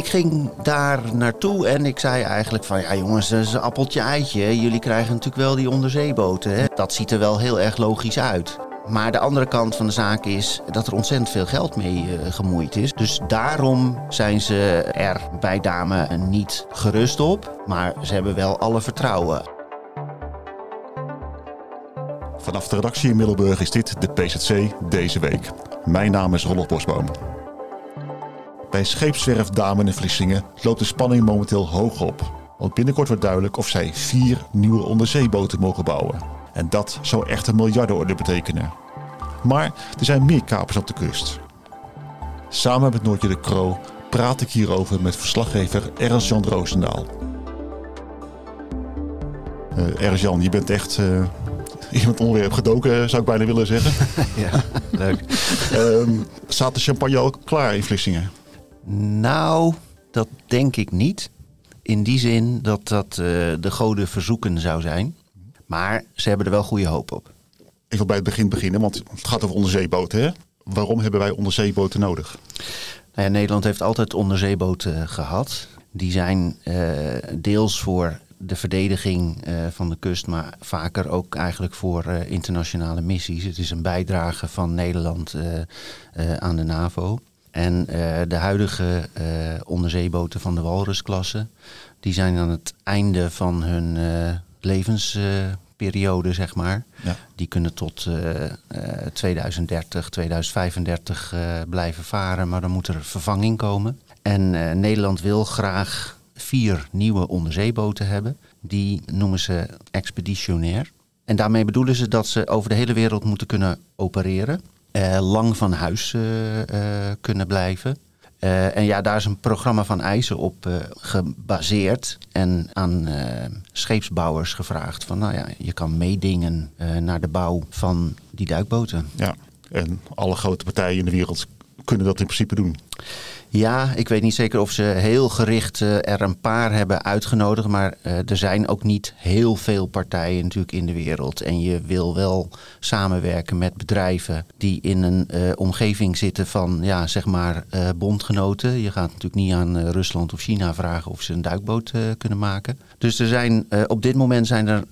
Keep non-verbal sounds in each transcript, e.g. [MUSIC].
Ik ging daar naartoe en ik zei eigenlijk van... ja jongens, dat is een appeltje eitje. Jullie krijgen natuurlijk wel die onderzeeboten. Hè? Dat ziet er wel heel erg logisch uit. Maar de andere kant van de zaak is dat er ontzettend veel geld mee uh, gemoeid is. Dus daarom zijn ze er bij Dame niet gerust op. Maar ze hebben wel alle vertrouwen. Vanaf de redactie in Middelburg is dit de PZC deze week. Mijn naam is Rolf Bosboom. Bij scheepswerf Damen in Vlissingen loopt de spanning momenteel hoog op. Want binnenkort wordt duidelijk of zij vier nieuwe onderzeeboten mogen bouwen. En dat zou echt een miljardenorde betekenen. Maar er zijn meer kapers op de kust. Samen met Noortje de Kroo praat ik hierover met verslaggever Ernst-Jan Roosendaal. Uh, Ernst-Jan, je bent echt uh, iemand onderwerp gedoken, zou ik bijna willen zeggen. [LAUGHS] ja, leuk. um, staat de champagne al klaar in Vlissingen? Nou, dat denk ik niet. In die zin dat dat uh, de goden verzoeken zou zijn. Maar ze hebben er wel goede hoop op. Ik wil bij het begin beginnen, want het gaat over onderzeeboten. Hè? Waarom hebben wij onderzeeboten nodig? Nou ja, Nederland heeft altijd onderzeeboten gehad. Die zijn uh, deels voor de verdediging uh, van de kust, maar vaker ook eigenlijk voor uh, internationale missies. Het is een bijdrage van Nederland aan de NAVO. En uh, de huidige uh, onderzeeboten van de Walrusklasse, die zijn aan het einde van hun uh, levensperiode, zeg maar. Ja. Die kunnen tot 2030, 2035 blijven varen, maar dan moet er vervanging komen. En Nederland wil graag vier nieuwe onderzeeboten hebben. Die noemen ze expeditionair. En daarmee bedoelen ze dat ze over de hele wereld moeten kunnen opereren. Uh, lang van huis uh, uh, kunnen blijven. en ja, daar is een programma van eisen op gebaseerd. En aan scheepsbouwers gevraagd van, nou ja, je kan meedingen naar de bouw van die duikboten. Ja, en alle grote partijen in de wereld kunnen dat in principe doen. Ja, ik weet niet zeker of ze heel gericht uh, er een paar hebben uitgenodigd. Maar uh, er zijn ook niet heel veel partijen natuurlijk in de wereld. En je wil wel samenwerken met bedrijven die in een uh, omgeving zitten van, ja, zeg maar, bondgenoten. Je gaat natuurlijk niet aan Rusland of China vragen of ze een duikboot kunnen maken. Dus er zijn, op dit moment zijn er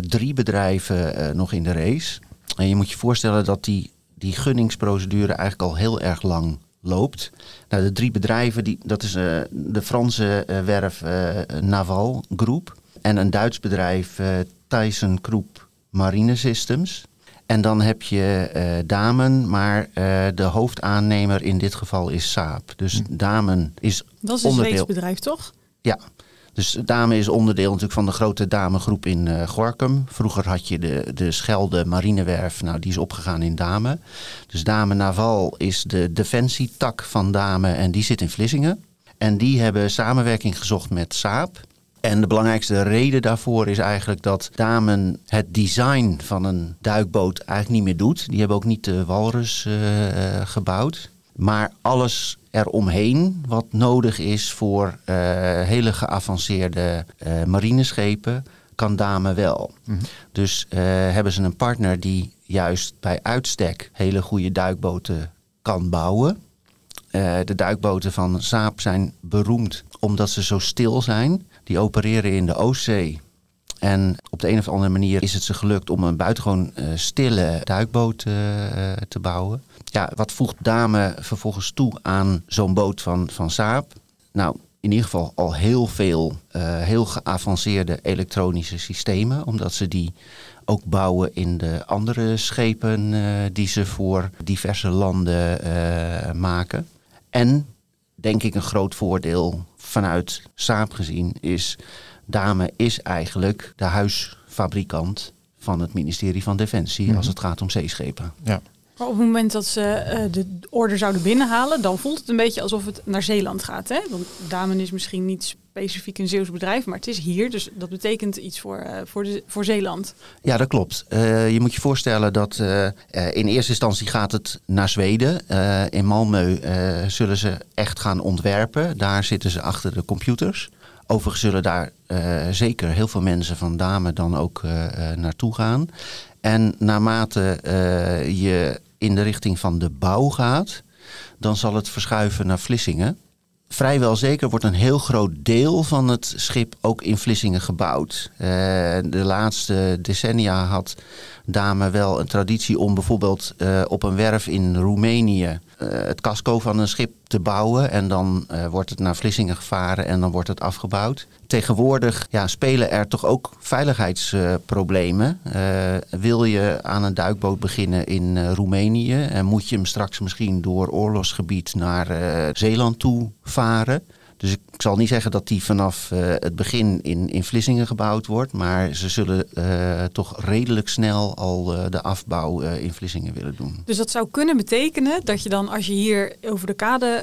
drie bedrijven nog in de race. En je moet je voorstellen dat die, die gunningsprocedure eigenlijk al heel erg lang loopt. Nou, de drie bedrijven, die, dat is uh, de Franse uh, werf uh, Naval Group en een Duits bedrijf Tyson Group Marine Systems. En dan heb je Damen, maar de hoofdaannemer in dit geval is Saab. Dus hm. Damen is Dat is een onderdeel... Zweeds bedrijf, toch? Ja, dus Dame is onderdeel natuurlijk van de grote damegroep in uh, Gorkum. Vroeger had je de, de Schelde Marinewerf, nou die is opgegaan in Dame. Dus Dame Naval is de defensietak van Dame en die zit in Vlissingen. En die hebben samenwerking gezocht met Saab. En de belangrijkste reden daarvoor is eigenlijk dat Damen het design van een duikboot eigenlijk niet meer doet. Die hebben ook niet de walrus uh, gebouwd. Maar alles eromheen wat nodig is voor uh, hele geavanceerde uh, marineschepen, kan Dame wel. Mm -hmm. Dus uh, hebben ze een partner die juist bij uitstek hele goede duikboten kan bouwen. de duikboten van Saab zijn beroemd omdat ze zo stil zijn. Die opereren in de Oostzee. En op de een of andere manier is het ze gelukt om een buitengewoon stille duikboot te bouwen ja, wat voegt Dame vervolgens toe aan zo'n boot van, van Saab? Nou, in ieder geval al heel veel heel geavanceerde elektronische systemen, omdat ze die ook bouwen in de andere schepen die ze voor diverse landen maken. En denk ik een groot voordeel vanuit Saab gezien is, Dame is eigenlijk de huisfabrikant van het ministerie van Defensie mm-hmm. als het gaat om zeeschepen. Ja. Maar op het moment dat ze uh, de order zouden binnenhalen, dan voelt het een beetje alsof het naar Zeeland gaat. Hè? Want Damen is misschien niet specifiek een Zeeuws bedrijf, maar het is hier. Dus dat betekent iets voor, uh, voor, de, voor Zeeland. Ja, dat klopt. Uh, je moet je voorstellen dat uh, in eerste instantie gaat het naar Zweden. in Malmö zullen ze echt gaan ontwerpen. Daar zitten ze achter de computers. Overigens zullen daar zeker heel veel mensen van Dame dan ook naartoe gaan. En naarmate je in de richting van de bouw gaat, dan zal het verschuiven naar Vlissingen vrijwel zeker wordt een heel groot deel van het schip ook in Vlissingen gebouwd. De laatste decennia had Dame wel een traditie om bijvoorbeeld uh, op een werf in Roemenië uh, het casco van een schip te bouwen. En dan wordt het naar Vlissingen gevaren en dan wordt het afgebouwd. Tegenwoordig ja, spelen er toch ook veiligheidsproblemen. wil je aan een duikboot beginnen in Roemenië en moet je hem straks misschien door oorlogsgebied naar Zeeland toe varen? Ik, zal niet zeggen dat die vanaf uh, het begin in, in Vlissingen gebouwd wordt. Maar ze zullen uh, toch redelijk snel al uh, de afbouw in Vlissingen willen doen. Dus dat zou kunnen betekenen dat je dan, als je hier over de kade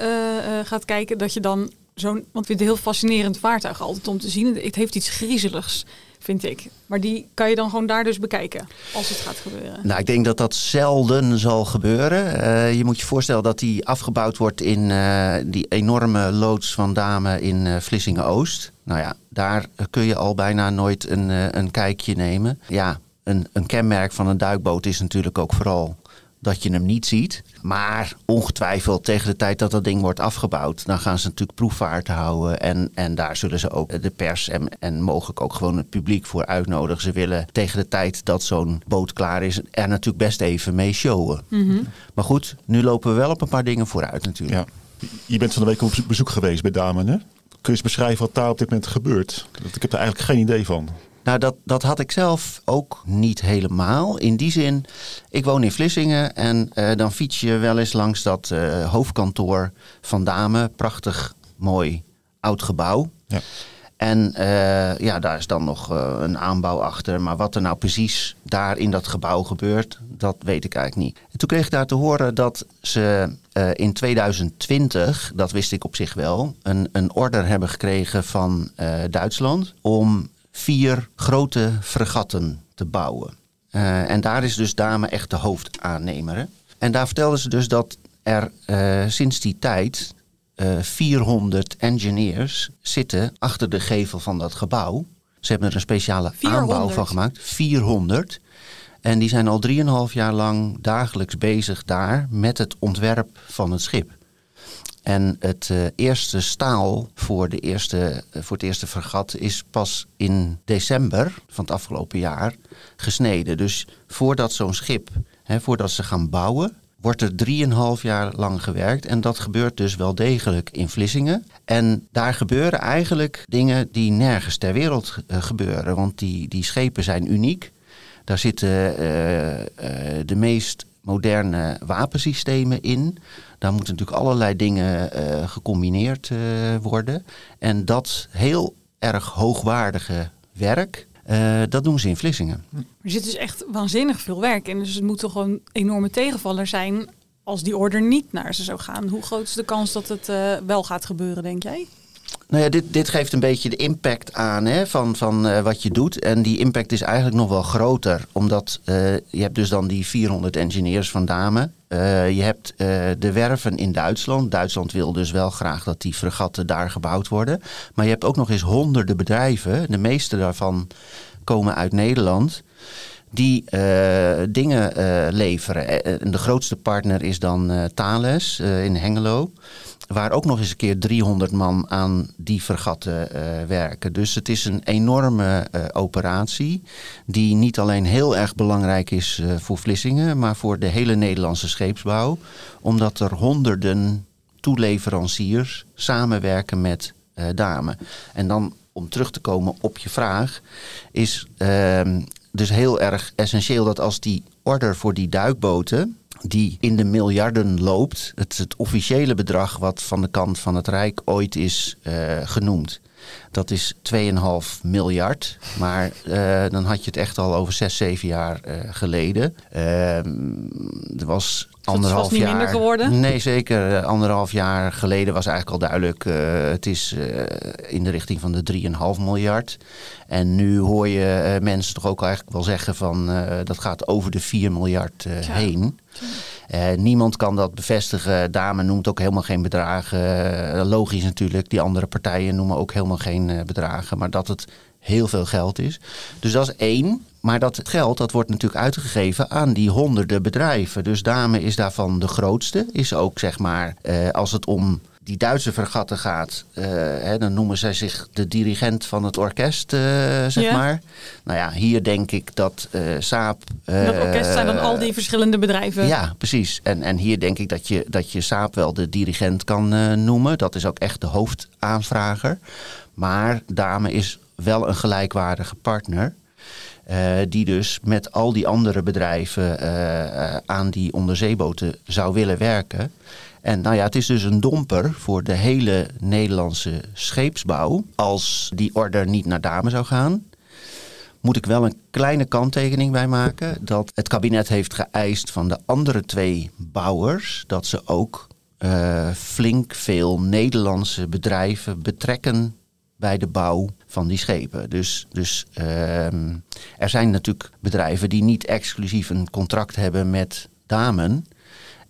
gaat kijken, dat je dan zo'n. Want ik vind het heel fascinerend vaartuig altijd om te zien. Het heeft iets griezeligs vind ik. Maar die kan je dan gewoon daar dus bekijken als het gaat gebeuren. Nou, ik denk dat dat zelden zal gebeuren. Uh, je moet je voorstellen dat die afgebouwd wordt in uh, die enorme loods van Dame in uh, Vlissingen-Oost. Nou ja, daar kun je al bijna nooit een, een kijkje nemen. Ja, een, een kenmerk van een duikboot is natuurlijk ook vooral dat je hem niet ziet. Maar ongetwijfeld tegen de tijd dat dat ding wordt afgebouwd, dan gaan ze natuurlijk proefvaart houden. En, en daar zullen ze ook de pers en, en mogelijk ook gewoon het publiek voor uitnodigen. Ze willen tegen de tijd dat zo'n boot klaar is, er natuurlijk best even mee showen. Mhm. Maar goed, nu lopen we wel op een paar dingen vooruit natuurlijk. Ja. Je bent van de week op bezoek geweest bij Damen, hè? Kun je eens beschrijven wat daar op dit moment gebeurt? Ik heb er eigenlijk geen idee van. Nou, dat, dat had ik zelf ook niet helemaal. In die zin, ik woon in Vlissingen en uh, dan fiets je wel eens langs dat uh, hoofdkantoor van Dame. Prachtig, mooi, oud gebouw. Ja. En uh, ja, daar is dan nog een aanbouw achter. Maar wat er nou precies daar in dat gebouw gebeurt, dat weet ik eigenlijk niet. En toen kreeg ik daar te horen dat ze in 2020, dat wist ik op zich wel, een, een order hebben gekregen van Duitsland om vier grote fregatten te bouwen. Uh, en daar is dus Dame echt de hoofdaannemer. En daar vertelden ze dus dat er uh, sinds die tijd uh, eh, 400 engineers zitten achter de gevel van dat gebouw. Ze hebben er een speciale 400. aanbouw van gemaakt. 400. En die zijn al 3,5 jaar lang dagelijks bezig daar met het ontwerp van het schip. En het uh, eerste staal voor, de eerste, uh, voor het eerste vergat is pas in december van het afgelopen jaar gesneden. Dus voordat zo'n schip, hè, voordat ze gaan bouwen, wordt er drieënhalf jaar lang gewerkt. En dat gebeurt dus wel degelijk in Vlissingen. En daar gebeuren eigenlijk dingen die nergens ter wereld uh, gebeuren. Want die, die schepen zijn uniek. Daar zitten de meest moderne wapensystemen in. Daar moeten natuurlijk allerlei dingen uh, gecombineerd uh, worden. En dat heel erg hoogwaardige werk, uh, dat doen ze in Vlissingen. Er zit dus echt waanzinnig veel werk in. Dus het moet toch een enorme tegenvaller zijn als die order niet naar ze zou gaan. Hoe groot is de kans dat het wel gaat gebeuren, denk jij? Nou ja, dit, dit geeft een beetje de impact aan hè, van, van uh, wat je doet. En die impact is eigenlijk nog wel groter. Omdat uh, je hebt dus dan die 400 engineers van Dame. Uh, je hebt de werven in Duitsland. Duitsland wil dus wel graag dat die fregatten daar gebouwd worden. Maar je hebt ook nog eens honderden bedrijven. De meeste daarvan komen uit Nederland die dingen leveren. En de grootste partner is dan Thales in Hengelo waar ook nog eens een keer 300 man aan die vergatten uh, werken. Dus het is een enorme uh, operatie die niet alleen heel erg belangrijk is uh, voor Vlissingen, maar voor de hele Nederlandse scheepsbouw. Omdat er honderden toeleveranciers samenwerken met Dame. En dan om terug te komen op je vraag, is ehm, dus heel erg essentieel dat als die order voor die duikboten die in de miljarden loopt. Het het officiële bedrag wat van de kant van het Rijk ooit is uh, genoemd. Dat is 2,5 miljard. Maar uh, dan had je het echt al over 6, 7 jaar uh, geleden. Uh, er was anderhalf jaar. minder geworden? Nee, zeker. Anderhalf jaar geleden was eigenlijk al duidelijk. het is in de richting van de 3,5 miljard. En nu hoor je mensen toch ook eigenlijk wel zeggen van dat gaat over de 4 miljard heen. Uh, niemand kan dat bevestigen. Dame noemt ook helemaal geen bedragen. Uh, logisch natuurlijk, die andere partijen noemen ook helemaal geen uh, bedragen. Maar dat het heel veel geld is. Dus dat is één. Maar dat geld dat wordt natuurlijk uitgegeven aan die honderden bedrijven. Dus Dame is daarvan de grootste. Is ook zeg maar, als het om die Duitse vergatten gaat, uh, hè, dan noemen zij zich de dirigent van het orkest, uh, zeg maar. Nou ja, hier denk ik dat uh, Saab. dat orkest zijn dan al die verschillende bedrijven. Ja, precies. En, en hier denk ik dat je, dat je Saab wel de dirigent kan noemen. Dat is ook echt de hoofdaanvrager. Maar Dame is wel een gelijkwaardige partner. Uh, die dus met al die andere bedrijven uh, aan die onderzeeboten zou willen werken. En nou ja, het is dus een domper voor de hele Nederlandse scheepsbouw. Als die order niet naar Dame zou gaan. Moet ik wel een kleine kanttekening bij maken. Dat het kabinet heeft geëist van de andere twee bouwers. dat ze ook uh, flink veel Nederlandse bedrijven betrekken bij de bouw van die schepen. Dus, dus uh, er zijn natuurlijk bedrijven die niet exclusief een contract hebben met Damen.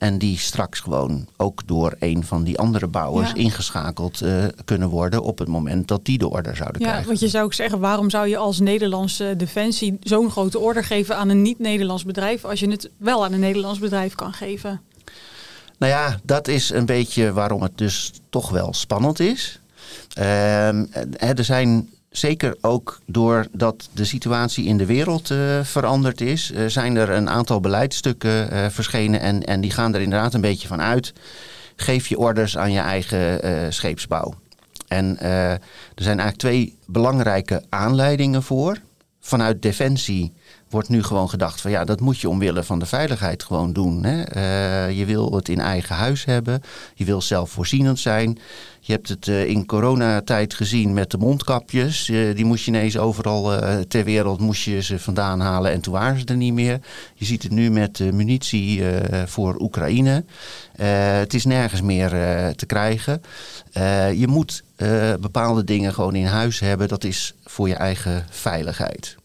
En die straks gewoon ook door een van die andere bouwers Ja. ingeschakeld uh, kunnen worden op het moment dat die de order zouden Ja, krijgen. want je zou ook zeggen, waarom zou je als Nederlandse defensie zo'n grote order geven aan een niet-Nederlands bedrijf als je het wel aan een Nederlands bedrijf kan geven? Nou ja, dat is een beetje waarom het dus toch wel spannend is. Ehm, hè, er zijn zeker ook doordat de situatie in de wereld uh, veranderd is, uh, zijn er een aantal beleidsstukken uh, verschenen. En, en die gaan er inderdaad een beetje van uit. Geef je orders aan je eigen scheepsbouw. En er zijn eigenlijk twee belangrijke aanleidingen voor. Vanuit Defensie wordt nu gewoon gedacht van ja, dat moet je omwille van de veiligheid gewoon doen. Hè? Uh, je wil het in eigen huis hebben. Je wil zelfvoorzienend zijn. Je hebt het uh, in coronatijd gezien met de mondkapjes. Die moest je ineens overal ter wereld moest je ze vandaan halen en toen waren ze er niet meer. Je ziet het nu met munitie voor Oekraïne. het is nergens meer te krijgen. je moet bepaalde dingen gewoon in huis hebben. Dat is voor je eigen veiligheid.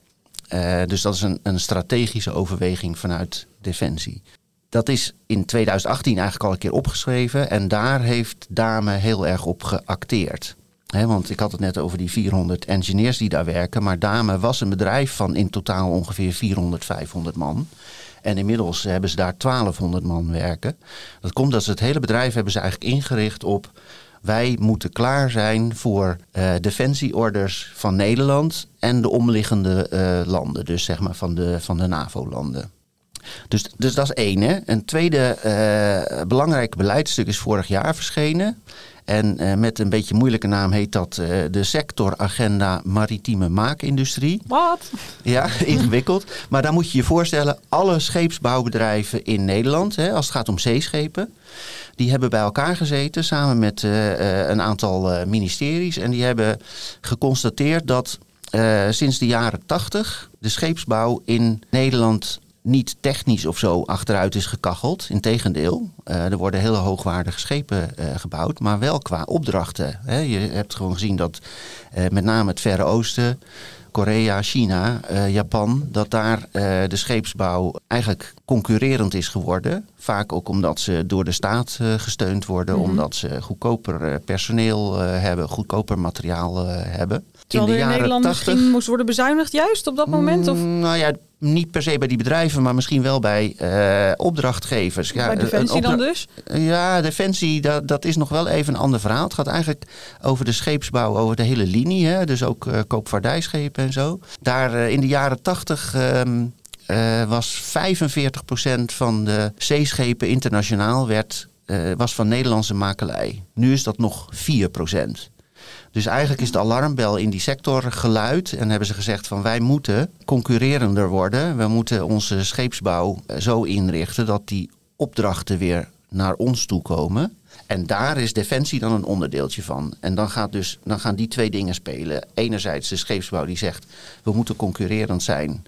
Uh, dus dat is een, een, strategische overweging vanuit Defensie. Dat is in 2018 eigenlijk al een keer opgeschreven en daar heeft Dame heel erg op geacteerd. Want ik had het net over die 400 engineers die daar werken, maar Dame was een bedrijf van in totaal ongeveer 400, 500 man. En inmiddels hebben ze daar 1200 man werken. Dat komt dat ze het hele bedrijf hebben ze eigenlijk ingericht op wij moeten klaar zijn voor uh, defensieorders van Nederland en de omliggende uh, landen, dus zeg maar van de, van de NAVO-landen. Dus, dus dat is één. Hè. Een tweede uh, belangrijk beleidstuk is vorig jaar verschenen. En met een beetje moeilijke naam heet dat de sectoragenda maritieme maakindustrie. Wat? Ja, [LAUGHS] ingewikkeld. Maar dan moet je je voorstellen, alle scheepsbouwbedrijven in Nederland, hè, als het gaat om zeeschepen, die hebben bij elkaar gezeten samen met uh, een aantal uh, ministeries. En die hebben geconstateerd dat sinds de jaren 80 de scheepsbouw in Nederland niet technisch of zo achteruit is gekacheld. Integendeel, er worden hele hoogwaardige schepen gebouwd, maar wel qua opdrachten. Je hebt gewoon gezien dat met name het Verre Oosten. Korea, China, uh, Japan, dat daar uh, de scheepsbouw eigenlijk concurrerend is geworden. Vaak ook omdat ze door de staat uh, gesteund worden, Mhm. omdat ze goedkoper personeel hebben, goedkoper materiaal hebben. Terwijl er in Nederland misschien moest worden bezuinigd juist op dat moment? Of? Mm, nou ja, niet per se bij die bedrijven, maar misschien wel bij uh, opdrachtgevers. Ja, bij Defensie dan dus? Ja, Defensie, dat, dat is nog wel even een ander verhaal. Het gaat eigenlijk over de scheepsbouw, over de hele linie. Hè? Dus ook uh, koopvaardijschepen en zo. Daar uh, in de jaren tachtig... Um, was 45% van de zeeschepen internationaal werd, was van Nederlandse makelij. Nu is dat nog 4%. Dus eigenlijk is de alarmbel in die sector geluid en hebben ze gezegd van wij moeten concurrerender worden. We moeten onze scheepsbouw zo inrichten dat die opdrachten weer naar ons toe komen. En daar is defensie dan een onderdeeltje van. En dan, gaat dus, dan gaan die twee dingen spelen. Enerzijds de scheepsbouw die zegt, we moeten concurrerend zijn.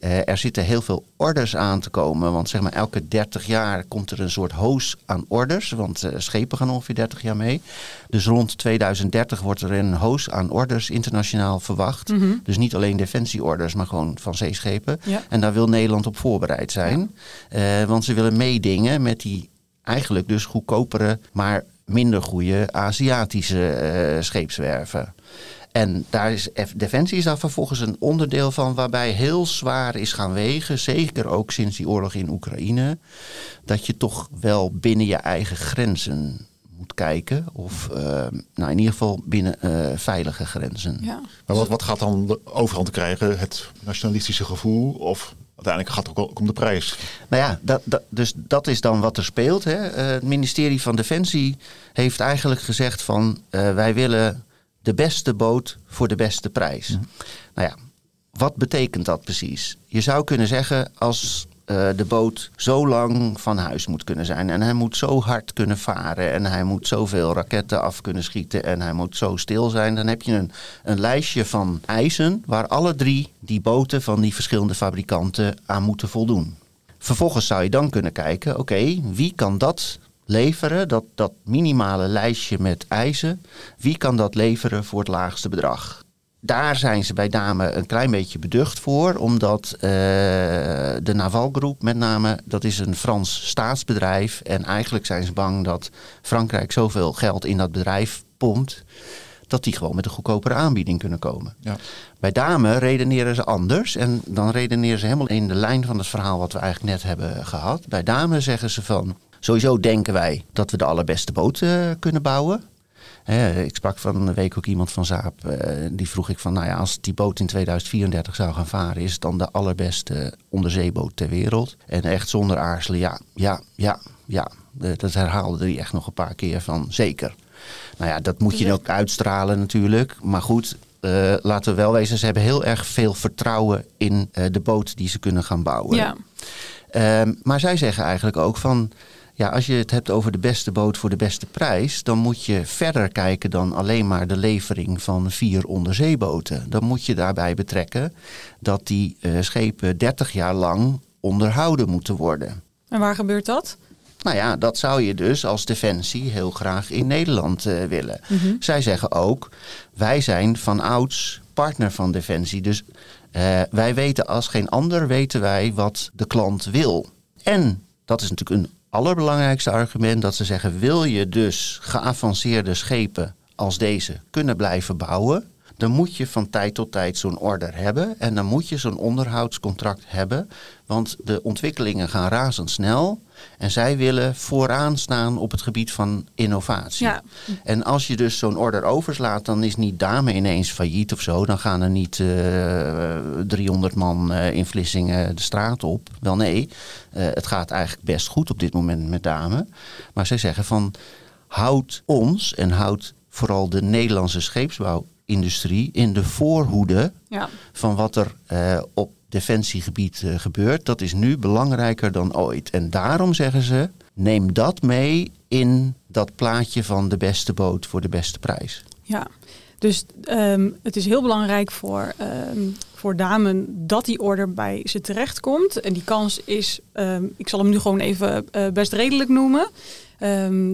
Uh, er zitten heel veel orders aan te komen. Want zeg maar elke 30 jaar komt er een soort hoos aan orders. Want uh, schepen gaan ongeveer 30 jaar mee. Dus rond 2030 wordt er een hoos aan orders internationaal verwacht. Mm -hmm. Dus niet alleen defensieorders, maar gewoon van zeeschepen. Ja. En daar wil Nederland op voorbereid zijn. Ja. Uh, want ze willen meedingen met die eigenlijk dus goedkopere, maar minder goede Aziatische scheepswerven. En daar is Defensie is daar vervolgens een onderdeel van waarbij heel zwaar is gaan wegen, zeker ook sinds die oorlog in Oekraïne, dat je toch wel binnen je eigen grenzen moet kijken. Of uh, nou in ieder geval binnen uh, veilige grenzen. Ja. Maar wat, wat gaat dan de overhand krijgen? Het nationalistische gevoel of uiteindelijk gaat het ook om de prijs. Nou ja, dat, dat, dus dat is dan wat er speelt. Hè. Uh, het ministerie van Defensie heeft eigenlijk gezegd van wij willen de beste boot voor de beste prijs. Ja. Nou ja, wat betekent dat precies? Je zou kunnen zeggen als uh, de boot zo lang van huis moet kunnen zijn en hij moet zo hard kunnen varen en hij moet zoveel raketten af kunnen schieten en hij moet zo stil zijn, dan heb je een, een lijstje van eisen waar alle drie die boten van die verschillende fabrikanten aan moeten voldoen. Vervolgens zou je dan kunnen kijken, oké, okay, wie kan dat leveren, dat, dat minimale lijstje met eisen, wie kan dat leveren voor het laagste bedrag? Daar zijn ze bij Dame een klein beetje beducht voor, omdat uh, de Navalgroep met name, dat is een Frans staatsbedrijf. En eigenlijk zijn ze bang dat Frankrijk zoveel geld in dat bedrijf pompt, dat die gewoon met een goedkopere aanbieding kunnen komen. Ja. Bij Dame redeneren ze anders en dan redeneren ze helemaal in de lijn van het verhaal wat we eigenlijk net hebben gehad. Bij Dame zeggen ze van, Sowieso denken wij dat we de allerbeste boot uh, kunnen bouwen. Ik sprak van een week ook iemand van Zaap. Uh, die vroeg ik van, nou ja, als die boot in 2034 zou gaan varen, is het dan de allerbeste onderzeeboot ter wereld? En echt zonder aarzelen, ja, ja, ja, ja. Dat herhaalde hij echt nog een paar keer van, zeker. Nou ja, dat moet je ook uitstralen natuurlijk. Maar goed, uh, laten we wel wezen, ze hebben heel erg veel vertrouwen in uh, de boot die ze kunnen gaan bouwen. Ja. Uh, maar zij zeggen eigenlijk ook van ja, als je het hebt over de beste boot voor de beste prijs, dan moet je verder kijken dan alleen maar de levering van vier onderzeeboten. Dan moet je daarbij betrekken dat die uh, schepen 30 jaar lang onderhouden moeten worden. En waar gebeurt dat? Nou ja, dat zou je dus als Defensie heel graag in Nederland uh, willen. Mm -hmm. Zij zeggen ook, wij zijn van ouds partner van Defensie. Dus uh, wij weten als geen ander, weten wij wat de klant wil. En dat is natuurlijk een allerbelangrijkste argument dat ze zeggen: wil je dus geavanceerde schepen als deze kunnen blijven bouwen, dan moet je van tijd tot tijd zo'n order hebben en dan moet je zo'n onderhoudscontract hebben, want de ontwikkelingen gaan razendsnel en zij willen vooraan staan op het gebied van innovatie. Ja. En als je dus zo'n order overslaat, dan is niet Dame ineens failliet of zo. Dan gaan er niet uh, 300 man uh, in Vlissingen de straat op. Wel nee, uh, het gaat eigenlijk best goed op dit moment met Dame. Maar zij zeggen van houd ons en houd vooral de Nederlandse scheepsbouwindustrie in de voorhoede ja. van wat er op defensiegebied uh, gebeurt. Dat is nu belangrijker dan ooit. En daarom zeggen ze: neem dat mee in dat plaatje van de beste boot voor de beste prijs. Ja, dus um, het is heel belangrijk voor, um, voor damen dat die order bij ze terechtkomt. En die kans is, um, ik zal hem nu gewoon even uh, best redelijk noemen.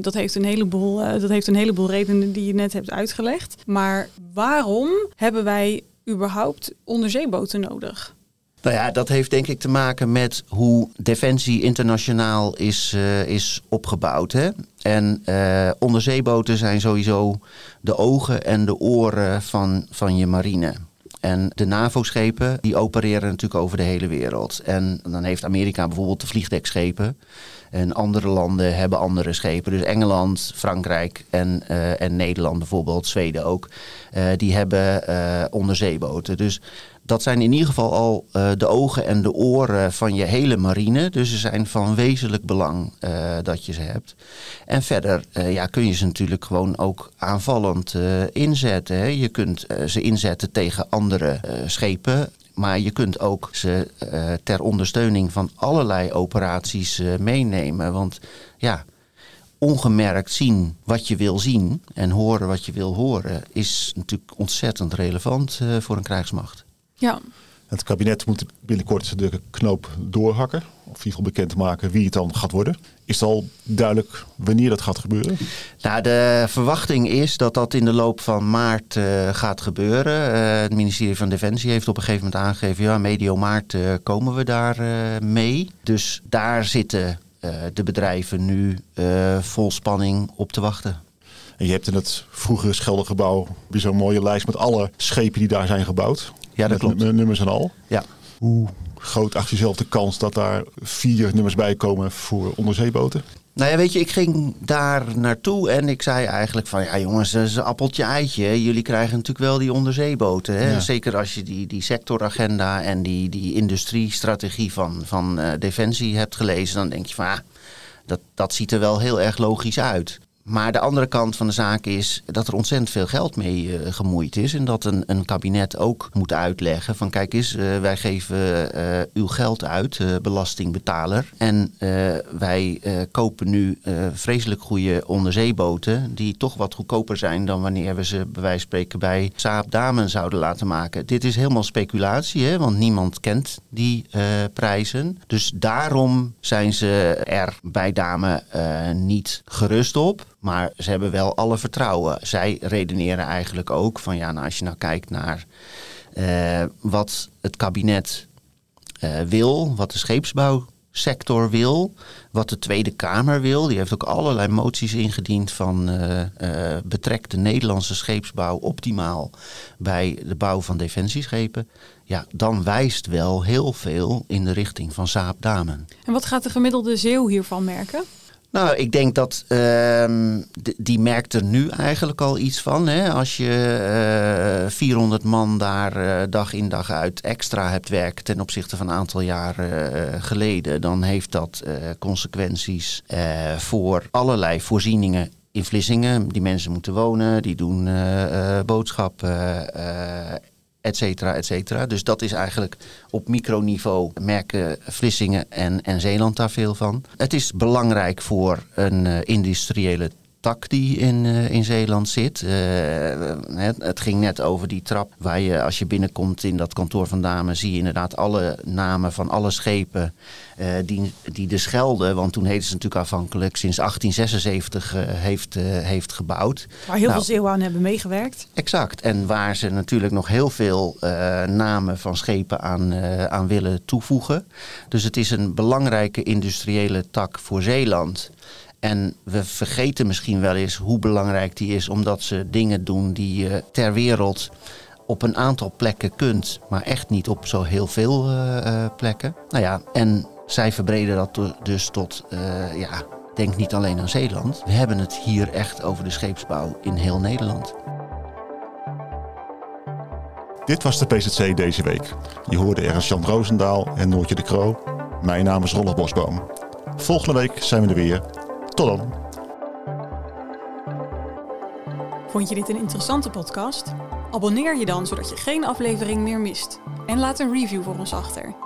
Dat, heeft een heleboel, uh, dat heeft een heleboel redenen die je net hebt uitgelegd. Maar waarom hebben wij überhaupt onderzeeboten nodig? Nou ja, dat heeft denk ik te maken met hoe Defensie internationaal is, uh, is opgebouwd. Hè? En uh, onderzeeboten zijn sowieso de ogen en de oren van, van je marine. En de NAVO-schepen die opereren natuurlijk over de hele wereld. En dan heeft Amerika bijvoorbeeld de vliegdekschepen. En andere landen hebben andere schepen. Dus Engeland, Frankrijk en, uh, en Nederland bijvoorbeeld, Zweden ook. Die hebben onderzeeboten. Dus dat zijn in ieder geval al uh, de ogen en de oren van je hele marine. Dus ze zijn van wezenlijk belang uh, dat je ze hebt. En verder uh, ja, kun je ze natuurlijk gewoon ook aanvallend inzetten. Hè. Je kunt ze inzetten tegen andere schepen. Maar je kunt ook ze ter ondersteuning van allerlei operaties meenemen. Want ja, ongemerkt zien wat je wil zien en horen wat je wil horen, is natuurlijk ontzettend relevant voor een krijgsmacht. Ja. Het kabinet moet binnenkort de knoop doorhakken. Of in ieder geval bekend maken wie het dan gaat worden. Is het al duidelijk wanneer dat gaat gebeuren? Nou, de verwachting is dat dat in de loop van maart uh, gaat gebeuren. Uh, het ministerie van Defensie heeft op een gegeven moment aangegeven... ja, medio maart uh, komen we daar mee. Dus daar zitten de bedrijven nu vol spanning op te wachten. En je hebt in het vroegere Scheldegebouw weer zo'n mooie lijst met alle schepen die daar zijn gebouwd. Ja, dat klopt. Nummers en al. Ja. Hoe groot acht je zelf de kans dat daar vier nummers bij komen voor onderzeeboten? Nou ja, weet je, ik ging daar naartoe en ik zei eigenlijk van... ja jongens, dat is een appeltje eitje. Jullie krijgen natuurlijk wel die onderzeeboten. Hè? Zeker als je die, die sectoragenda en die, die industriestrategie van, van uh, Defensie hebt gelezen... dan denk je van, ah, dat, dat ziet er wel heel erg logisch uit. Maar de andere kant van de zaak is dat er ontzettend veel geld mee uh, gemoeid is. En dat een, een kabinet ook moet uitleggen van kijk eens, uh, wij geven uh, uw geld uit, belastingbetaler. En wij kopen nu vreselijk goede onderzeeboten die toch wat goedkoper zijn dan wanneer we ze bij wijze van spreken bij Saab zouden laten maken. Dit is helemaal speculatie, hè, want niemand kent die prijzen. Dus daarom zijn ze er bij Damen niet gerust op. Maar ze hebben wel alle vertrouwen. Zij redeneren eigenlijk ook van ja, nou, als je nou kijkt naar uh, wat het kabinet uh, wil, wat de scheepsbouwsector wil, wat de Tweede Kamer wil. Die heeft ook allerlei moties ingediend van uh, betrek de Nederlandse scheepsbouw optimaal bij de bouw van defensieschepen. Ja, dan wijst wel heel veel in de richting van Saab Damen. En wat gaat de gemiddelde zeeuw hiervan merken? Nou, ik denk dat uh, die merkt er nu eigenlijk al iets van. Hè? Als je uh, 400 man daar uh, dag in dag uit extra hebt werken ten opzichte van een aantal jaren eh, geleden, dan heeft dat consequenties voor allerlei voorzieningen in Vlissingen. Die mensen moeten wonen, die doen boodschappen et cetera, et cetera. Dus dat is eigenlijk op microniveau merken Vlissingen en, en Zeeland daar veel van. Het is belangrijk voor een uh, industriële tak die in, uh, in Zeeland zit. Uh, het, het, ging net over die trap waar je als je binnenkomt in dat kantoor van Damen... zie je inderdaad alle namen van alle schepen uh, die, die de Schelde... want toen heette ze natuurlijk afhankelijk sinds 1876 heeft, heeft gebouwd. Waar heel nou, veel Zeeuwen aan hebben meegewerkt. Exact. En waar ze natuurlijk nog heel veel namen van schepen aan, aan willen toevoegen. Dus het is een belangrijke industriële tak voor Zeeland... En we vergeten misschien wel eens hoe belangrijk die is, omdat ze dingen doen die je ter wereld op een aantal plekken kunt, maar echt niet op zo heel veel uh, uh, plekken. Nou ja, en zij verbreden dat dus tot, uh, ja, denk niet alleen aan Zeeland. We hebben het hier echt over de scheepsbouw in heel Nederland. Dit was de PZC deze week. Je hoorde ergens Jan Roosendaal en Noortje de Kroo. Mijn naam is Rolf Bosboom. Volgende week zijn we er weer. Tot dan. Vond je dit een interessante podcast? Abonneer je dan zodat je geen aflevering meer mist. En laat een review voor ons achter.